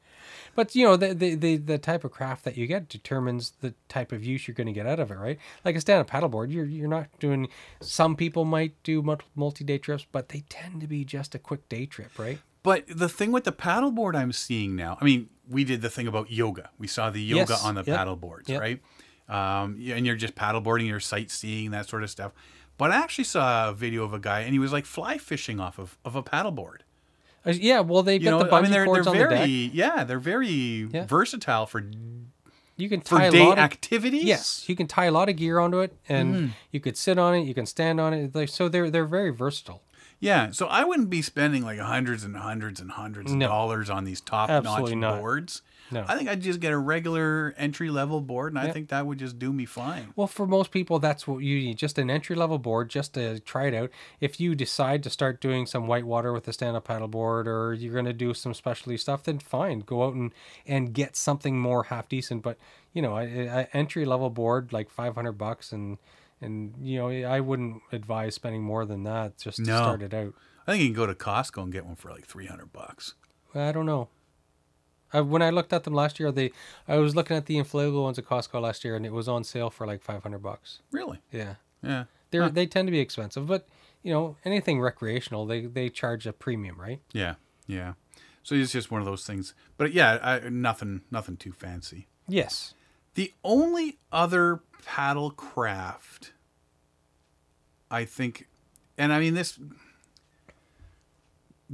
But you know, the the the, the type of craft that you get determines the type of use you're going to get out of it, right? Like a stand-up paddleboard, you're you're not doing. Some people might do multi-day trips, but they tend to be just a quick day trip, right? But the thing with the paddleboard I'm seeing now, I mean, we did the thing about yoga. We saw the yoga Yes, on the yep, paddleboards, yep. right? Um, and you're just paddleboarding, you're sightseeing, that sort of stuff. But I actually saw a video of a guy, and he was like fly fishing off of, of a paddleboard. Uh, yeah, well, they've You got know, the bungee I mean, they're, cords they're on very, the deck. yeah, they're very Yeah. versatile for You can for tie a day lot of activities. yes, you can tie a lot of gear onto it, and Mm-hmm. you could sit on it, you can stand on it. Like, so they're they're very versatile. Yeah, so I wouldn't be spending like hundreds and hundreds and hundreds of dollars on these top notch boards. No. I think I'd just get a regular entry level board, and I think that would just do me fine. Well, for most people, that's what you need just an entry level board just to try it out. If you decide to start doing some whitewater with a stand up paddle board or you're going to do some specialty stuff, then fine, go out and, and get something more half decent. But, you know, an entry level board, like 500 bucks, and, and, you know, I wouldn't advise spending more than that just to No. start it out. I think you can go to Costco and get one for like three hundred bucks. I don't know. I, when I looked at them last year, they I was looking at the inflatable ones at Costco last year, and it was on sale for like 500 bucks. Really? Yeah. Yeah. They're they tend to be expensive, but you know anything recreational, they they charge a premium, right? Yeah. Yeah. So it's just one of those things. But yeah, I, nothing, nothing too fancy. Yes. The only other paddle craft, I think, and I mean this.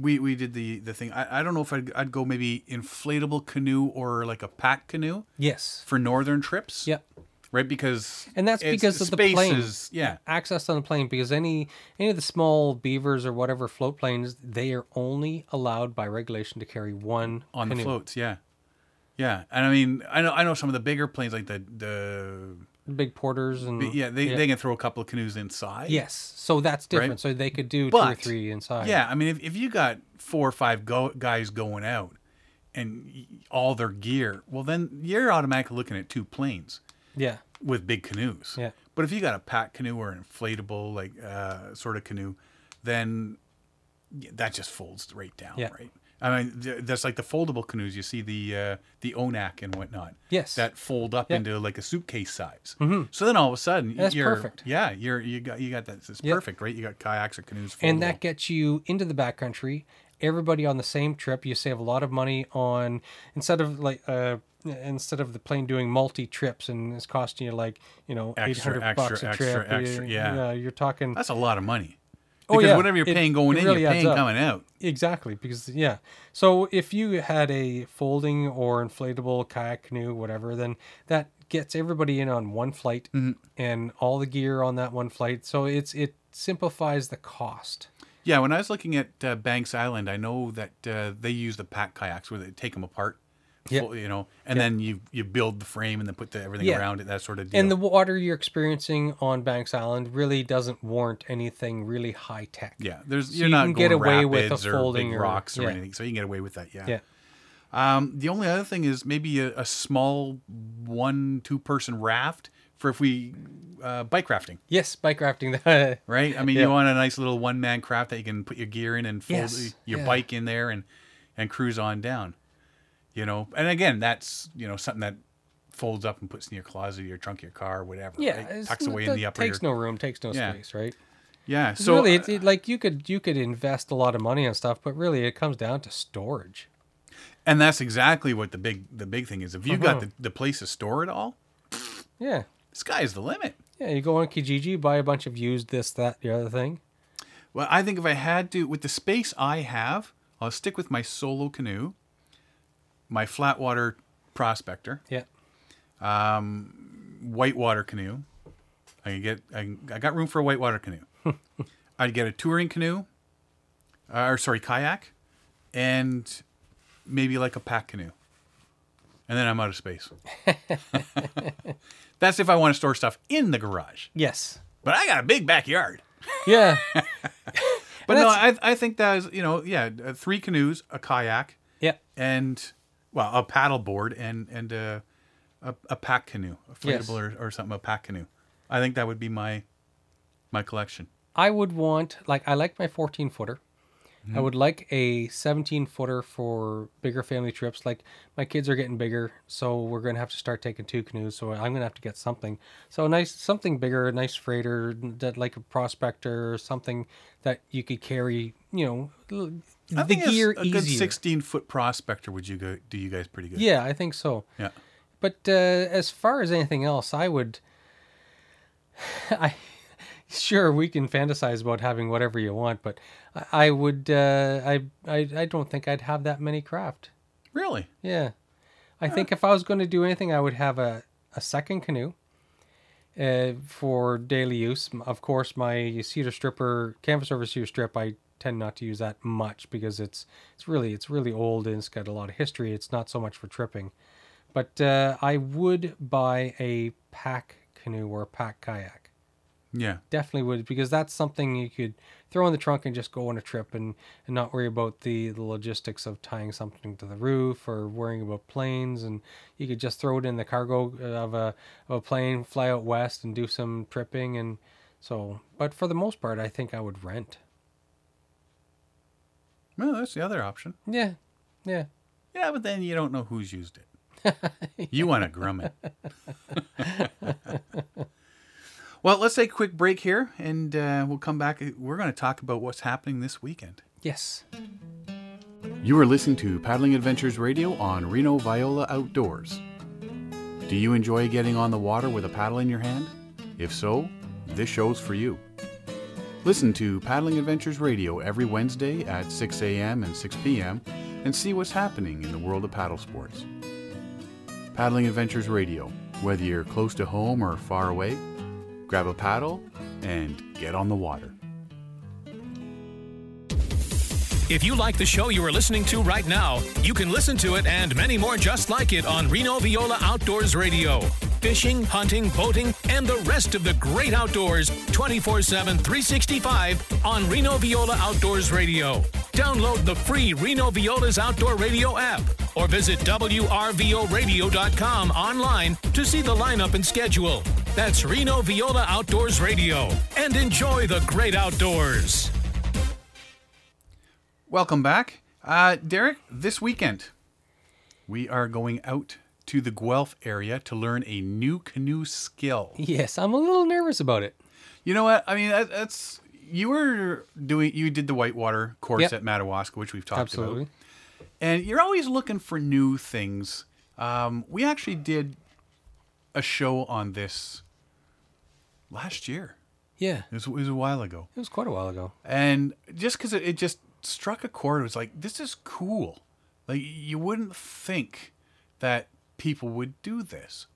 We we did the the thing. I, I don't know if I'd, I'd go maybe inflatable canoe or like a pack canoe Yes. for northern trips. Yep. Right, because And that's because of the space plane. is- yeah. Access on the plane because any any of the small beavers or whatever float planes, they are only allowed by regulation to carry one on canoe. the floats. Yeah, yeah. And I mean, I know I know some of the bigger planes like the the Big porters and yeah they, they can throw a couple of canoes inside. yes. So that's different. Right. So they could do two or three inside. Yeah, I mean, if, if you got four or five go, guys going out and all their gear, well, then you're automatically looking at two planes Yeah. with big canoes. Yeah. But if you got a pack canoe or an inflatable like uh, sort of canoe, then that just folds right down, Yeah. right? I mean, th- that's like the foldable canoes. You see the uh, the Onak and whatnot. Yes. That fold up Yeah. into like a suitcase size. Mm-hmm. So then all of a sudden, That's you're perfect. Yeah, you're you got you got that. It's Yeah. perfect, right? You got kayaks or canoes. and that gets you into the backcountry everybody on the same trip you save a lot of money on instead of like uh instead of the plane doing multi trips and it's costing you like you know 800 bucks a extra, trip extra, you- yeah. you're talking That's a lot of money. Oh, Because yeah. whatever you're It- paying going in, really you're paying up. coming out. exactly because yeah so if you had a folding or inflatable kayak canoe whatever then that gets everybody in on one flight Mm-hmm. and all the gear on that one flight so it's it simplifies the cost Yeah, when I was looking at uh, Banks Island, I know that uh, they use the pack kayaks where they take them apart, Yeah. full- you know, and then you you build the frame and then put the, everything Yeah. around it, that sort of deal. And the water you're experiencing on Banks Island really doesn't warrant anything really high tech. yeah, there's So you're you not can going get away with a or folding or- rocks or yeah. anything, so you can get away with that. Yeah. Yeah. Um, the only other thing is maybe a, a small one two person raft for if we uh, bike rafting. Yes, bike rafting. Right? I mean, Yeah. you want a nice little one man craft that you can put your gear in and fold Yes, your yeah. bike in there and and cruise on down. You know, and again, that's you know something that folds up and puts in your closet, your trunk, your car, whatever. Yeah, right? tucks away in the upper. takes no room, takes no Yeah. space, right? yeah. So really, uh, it's it, like you could you could invest a lot of money on stuff, but really it comes down to storage. and that's exactly what the big the big thing is. If you got Uh-huh. the, the place to store it all, Yeah, sky's the limit. yeah. You go on Kijiji, buy a bunch of used this, that, the other thing. Well, I think if I had to, with the space I have, I'll stick with my solo canoe, my flat water prospector, Yeah, Um, whitewater canoe. I can get, I, I got room for a whitewater canoe. I'd get a touring canoe, uh, or sorry, kayak, and maybe like a pack canoe. And then I'm out of space. That's if I want to store stuff in the garage. yes, But I got a big backyard. yeah, But no, I, I think that is, you know, yeah, uh, three canoes, a kayak, yeah. and well, a paddle board and and a a, a pack canoe, a Yes. inflatable or, or something, a pack canoe. I think that would be my my collection. I would want like I like my 14 footer. Mm-hmm. I would like a 17 footer for bigger family trips. Like my kids are getting bigger, so we're gonna have to start taking two canoes. So I'm gonna have to get something. So a nice something bigger, a nice freighter that like a prospector or something that you could carry. You know, I the gear a good easier. sixteen foot prospector. Would you go? Do you guys pretty good? Yeah, I think so. Yeah. But uh, as far as anything else, I would. I sure we can fantasize about having whatever you want, but I, I would. Uh, I, I I don't think I'd have that many craft. Really? Yeah, I think if I was going to do anything, I would have a a second canoe. Uh, for daily use, of course, my cedar stripper, canvas over cedar strip, I tend not to use that much because it's it's really it's really old and it's got a lot of history. It's not so much for tripping, but uh, I would buy a pack canoe or a pack kayak. Yeah. Definitely would because that's something you could throw in the trunk and just go on a trip and, and not worry about the, the logistics of tying something to the roof or worrying about planes and you could just throw it in the cargo uh, of a, of a plane, fly out west and do some tripping and so. But for the most part, I think I would rent. Well, that's the other option. Yeah, yeah. Yeah, but then you don't know who's used it. You want to grum it. well, let's take a quick break here, and uh, we'll come back. We're going to talk about what's happening this weekend. Yes. You are listening to Paddling Adventures Radio on Reno Viola Outdoors. Do you enjoy getting on the water with a paddle in your hand? If so, this show's for you. Listen to Paddling Adventures Radio every Wednesday at 6 a.m. and 6 p.m. and see what's happening in the world of paddle sports. Paddling Adventures Radio, whether you're close to home or far away, grab a paddle and get on the water. If you like the show you are listening to right now, you can listen to it and many more just like it on Reno Viola Outdoors Radio. Fishing, hunting, boating, and the rest of the great outdoors 24 7, 365 on Reno Viola Outdoors Radio. Download the free Reno Viola's Outdoor Radio app or visit WRVORadio.com online to see the lineup and schedule. That's Reno Viola Outdoors Radio. And enjoy the great outdoors. Welcome back. Uh, Derek, this weekend we are going out to the Guelph area to learn a new canoe skill. Yes, I'm a little nervous about it. You know what? I mean, that, that's you were doing you did the whitewater course Yep. at Madawaska, which we've talked Absolutely. about. And you're always looking for new things. Um, we actually did a show on this last year. Yeah, It was, it was a while ago. it was quite a while ago. and just because it, it just struck a chord it was like this is cool like you wouldn't think that people would do this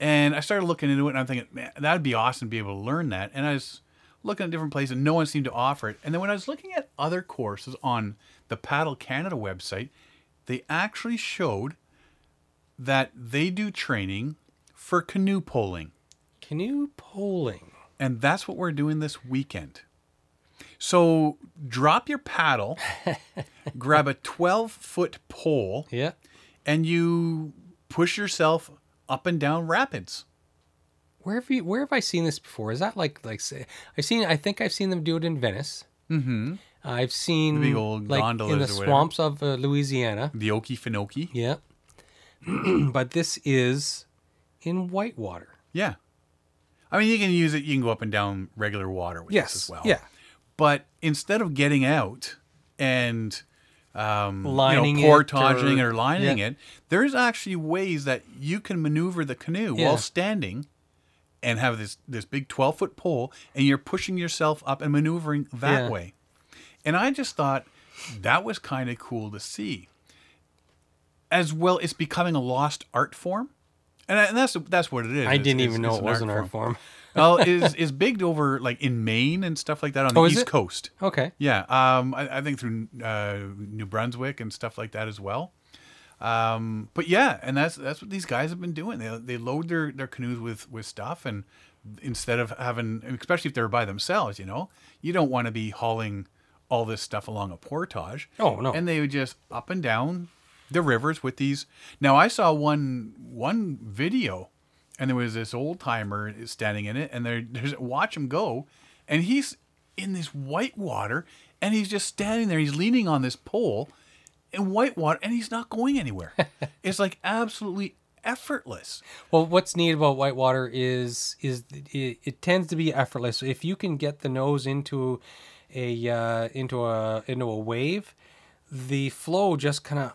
and i started looking into it and i'm thinking man that would be awesome to be able to learn that and i was looking at different places and no one seemed to offer it and then when i was looking at other courses on the paddle canada website they actually showed that they do training for canoe poling Canoe poling. and that's what we're doing this weekend. So drop your paddle, grab a 12 foot pole, Yeah. and you push yourself up and down rapids. Where have you? Where have I seen this before? Is that like like say, I've seen? I think I've seen them do it in Venice. Mm-hmm. I've seen big old like in the or swamps of uh, Louisiana. The Okefenokee. Yeah. but this is in whitewater. Yeah. I mean, you can use it. You can go up and down regular water with Yes. this as well. Yeah. But instead of getting out and um, Lining you know, it portaging or- or, lining yeah. it, there's actually ways that you can maneuver the canoe Yeah. while standing and have this this big 12 foot pole and you're pushing yourself up and maneuvering that Yeah. way. And I just thought that was kind of cool to see. As well, it's becoming a lost art form. And, I- and that's that's what it is. I It's- didn't it's- even know it's it was an art form. well, is is big over like in Maine and stuff like that on Oh, the is East? Coast. Okay. Yeah, um, I, I think through uh, New Brunswick and stuff like that as well. Um, but yeah, and that's that's what these guys have been doing. They they load their, their canoes with with stuff, and instead of having, especially if they're by themselves, you know, you don't want to be hauling all this stuff along a portage. Oh, no. And they would just up and down the rivers with these. Now I saw one one video, and there was this old timer standing in it, and there there's watch him go, and he's in this white water, and he's just standing there. He's leaning on this pole in Whitewater, and he's not going anywhere. it's like absolutely effortless. Well, what's neat about whitewater is is it, it tends to be effortless. If you can get the nose into a uh, into a into a wave, the flow just kind of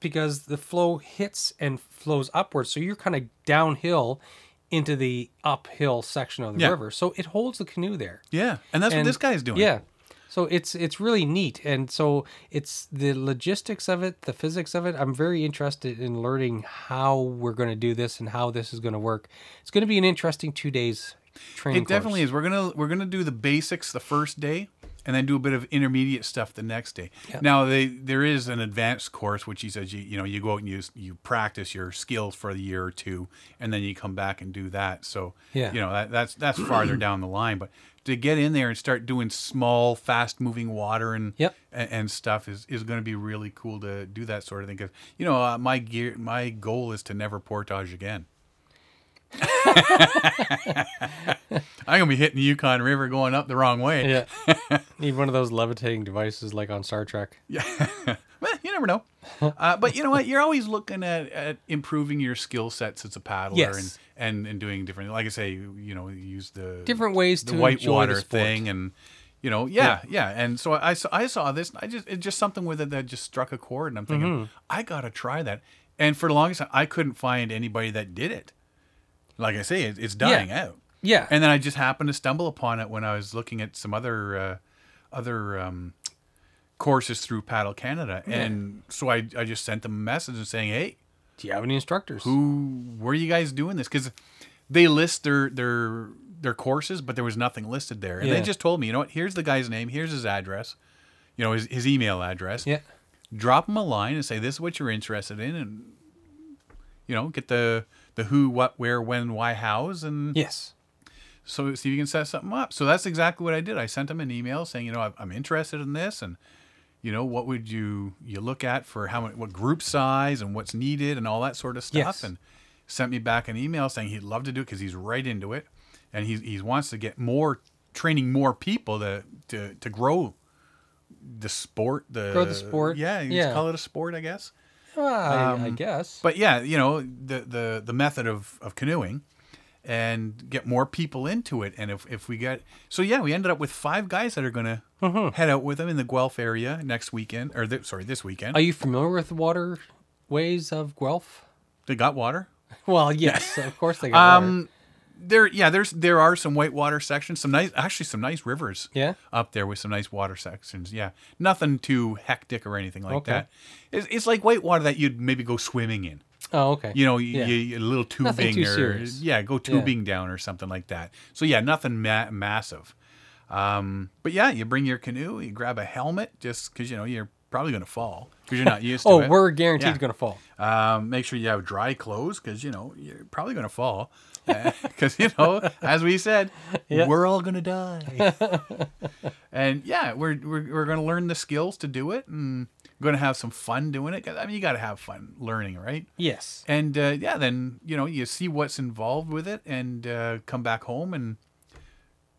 because the flow hits and flows upwards, so you're kind of downhill into the uphill section of the Yeah. river. So it holds the canoe there. Yeah, and that's what this guy is doing. Yeah. So it's it's really neat, and so it's the logistics of it, the physics of it. I'm very interested in learning how we're going to do this and how this is going to work. It's going to be an interesting two days training. It definitely is. We're gonna we're gonna do the basics the first day, and then do a bit of intermediate stuff the next day. Now they there is an advanced course which he says you you know you go out and you you practice your skills for a year or two, and then you come back and do that. So Yeah. you know that that's that's farther down the line, but. To get in there and start doing small, fast-moving water and Yep. and, and stuff is, is going to be really cool to do that sort of thing. Because you know, uh, my gear, my goal is to never portage again. I'm gonna be hitting the Yukon River going up the wrong way. Yeah. Need one of those levitating devices like on Star Trek. Yeah. well, you never know. Uh, but you know what? You're always looking at, at improving your skill sets as a paddler Yes. and, and, and doing different. Like I say, you know, use the Different ways the to white water thing and. You know, yeah, yeah, and so I, saw, I saw this. I just it's just something with it that just struck a chord, and I'm thinking Mm-hmm. I gotta try that. And for the longest time, I couldn't find anybody that did it. Like I say, it, it's dying out. Yeah. And then I just happened to stumble upon it when I was looking at some other uh, other um, courses through Paddle Canada, and so I, I just sent them a message and saying, "Hey, Do you have any instructors? who were you guys doing this?" Because they list their their their courses, but there was nothing listed there, and Yeah. they just told me, you know what? Here's the guy's name. Here's his address. You know his, his email address. Yeah. Drop him a line and say this is what you're interested in, and you know get the the who, what, where, when, why, hows, and Yes. so see if you can set something up. So that's exactly what I did. I sent him an email saying, you know, I'm- interested in this, and you know, what would you you look at for how many, what group size and what's needed and all that sort of stuff, Yes. and sent me back an email saying he'd love to do it because he's right into it, and he he wants to get more training more people to to to grow the sport. The Grow the sport. Yeah, you Yeah. call it a sport, I guess. Well, I, I Um, guess. But yeah, you know the the the method of of canoeing, and get more people into it. And if if we get so yeah, we ended up with five guys that are gonna Mm-hmm. head out with them in the Guelph area next weekend or th- sorry this weekend. Are you familiar with the waterways of Guelph? they got water. Well, yes, of course they got water. There yeah, there's there are some whitewater sections, some nice actually some nice rivers. Yeah? up there with some nice water sections. Yeah, nothing too hectic or anything like Okay. that. It's, it's like whitewater that you'd maybe go swimming in. Oh, okay. you know, Yeah. you, a little tubing or serious. yeah, go tubing down or something like that. So yeah, nothing ma- massive. Um, but yeah, you bring your canoe, you grab a helmet just because you know you're probably going to fall because you're not used to oh, it. we're guaranteed Yeah. going to fall. Um, make sure you have dry clothes because you know you're probably going to fall because you know as we said Yeah. we're all going to die. and yeah, we're we're, we're going to learn the skills to do it and going to have some fun doing it. 'Cause, I mean, you got to have fun learning, right? Yes. and uh, yeah, then you know you see what's involved with it, and uh, come back home and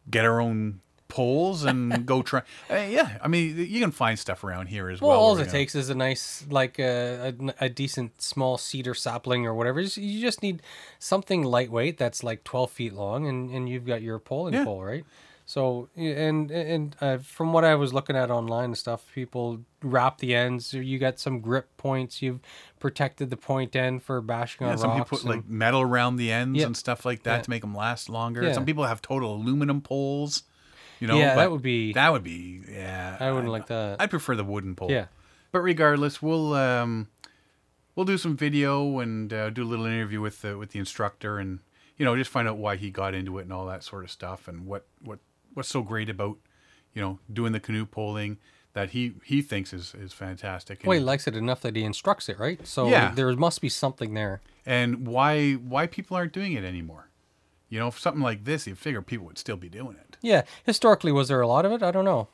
get our own poles and go try. Uh, yeah, I mean, you can find stuff around here as Well, well. all it know- takes is a nice, like a, a, a decent small cedar sapling or whatever. You just need something lightweight that's like 12 feet long, and, and you've got your poling Yeah. pole, right? So, and and uh, from what I was looking at online and stuff, people wrap the ends. You got some grip points. You've protected the point end for bashing Yeah, on some rocks. people put and- like metal around the ends Yeah. and stuff like that Yeah. to make them last longer. Some people have total aluminum poles. You know, Yeah, that would be- that would be yeah. I wouldn't like that. I'd prefer the wooden pole. Yeah. But regardless, we'll um, we'll do some video and uh, do a little interview with the with the instructor and you know just find out why he got into it and all that sort of stuff and what what what's so great about you know doing the canoe poling that he he thinks is is fantastic. And, well, he likes it enough that he instructs it, right? So Yeah. there must be something there. and why why people aren't doing it anymore. You know, if something like this, you figure people would still be doing it. Yeah. Historically, was there a lot of it? I don't know.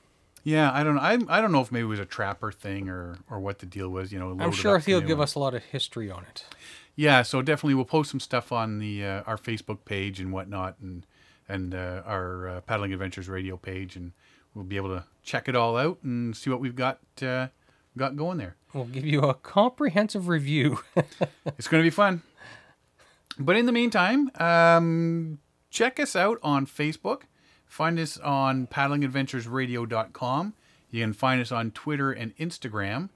Yeah, I don't know. I, I don't know if maybe it was a trapper thing or or what the deal was. You know, I'm sure he'll give us a lot of history on it. Yeah, so definitely we'll post some stuff on the uh, our Facebook page and whatnot, and and uh, our uh, Paddling Adventures radio page, and we'll be able to check it all out and see what we've got uh, got going there. We'll give you a comprehensive review. It's going to be fun. But in the meantime, um, check us out on Facebook. Find us on paddlingadventuresradio.com. You can find us on Twitter and Instagram.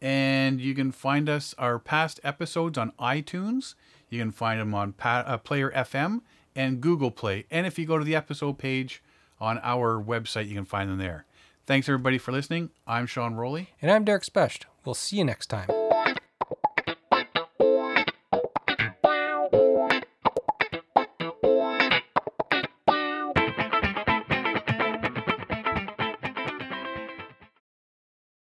And you can find us, our past episodes, on iTunes. You can find them on pa- uh, Player FM and Google Play. And if you go to the episode page on our website, you can find them there. Thanks, everybody, for listening. I'm Sean Rowley. and I'm Derek Specht. We'll see you next time.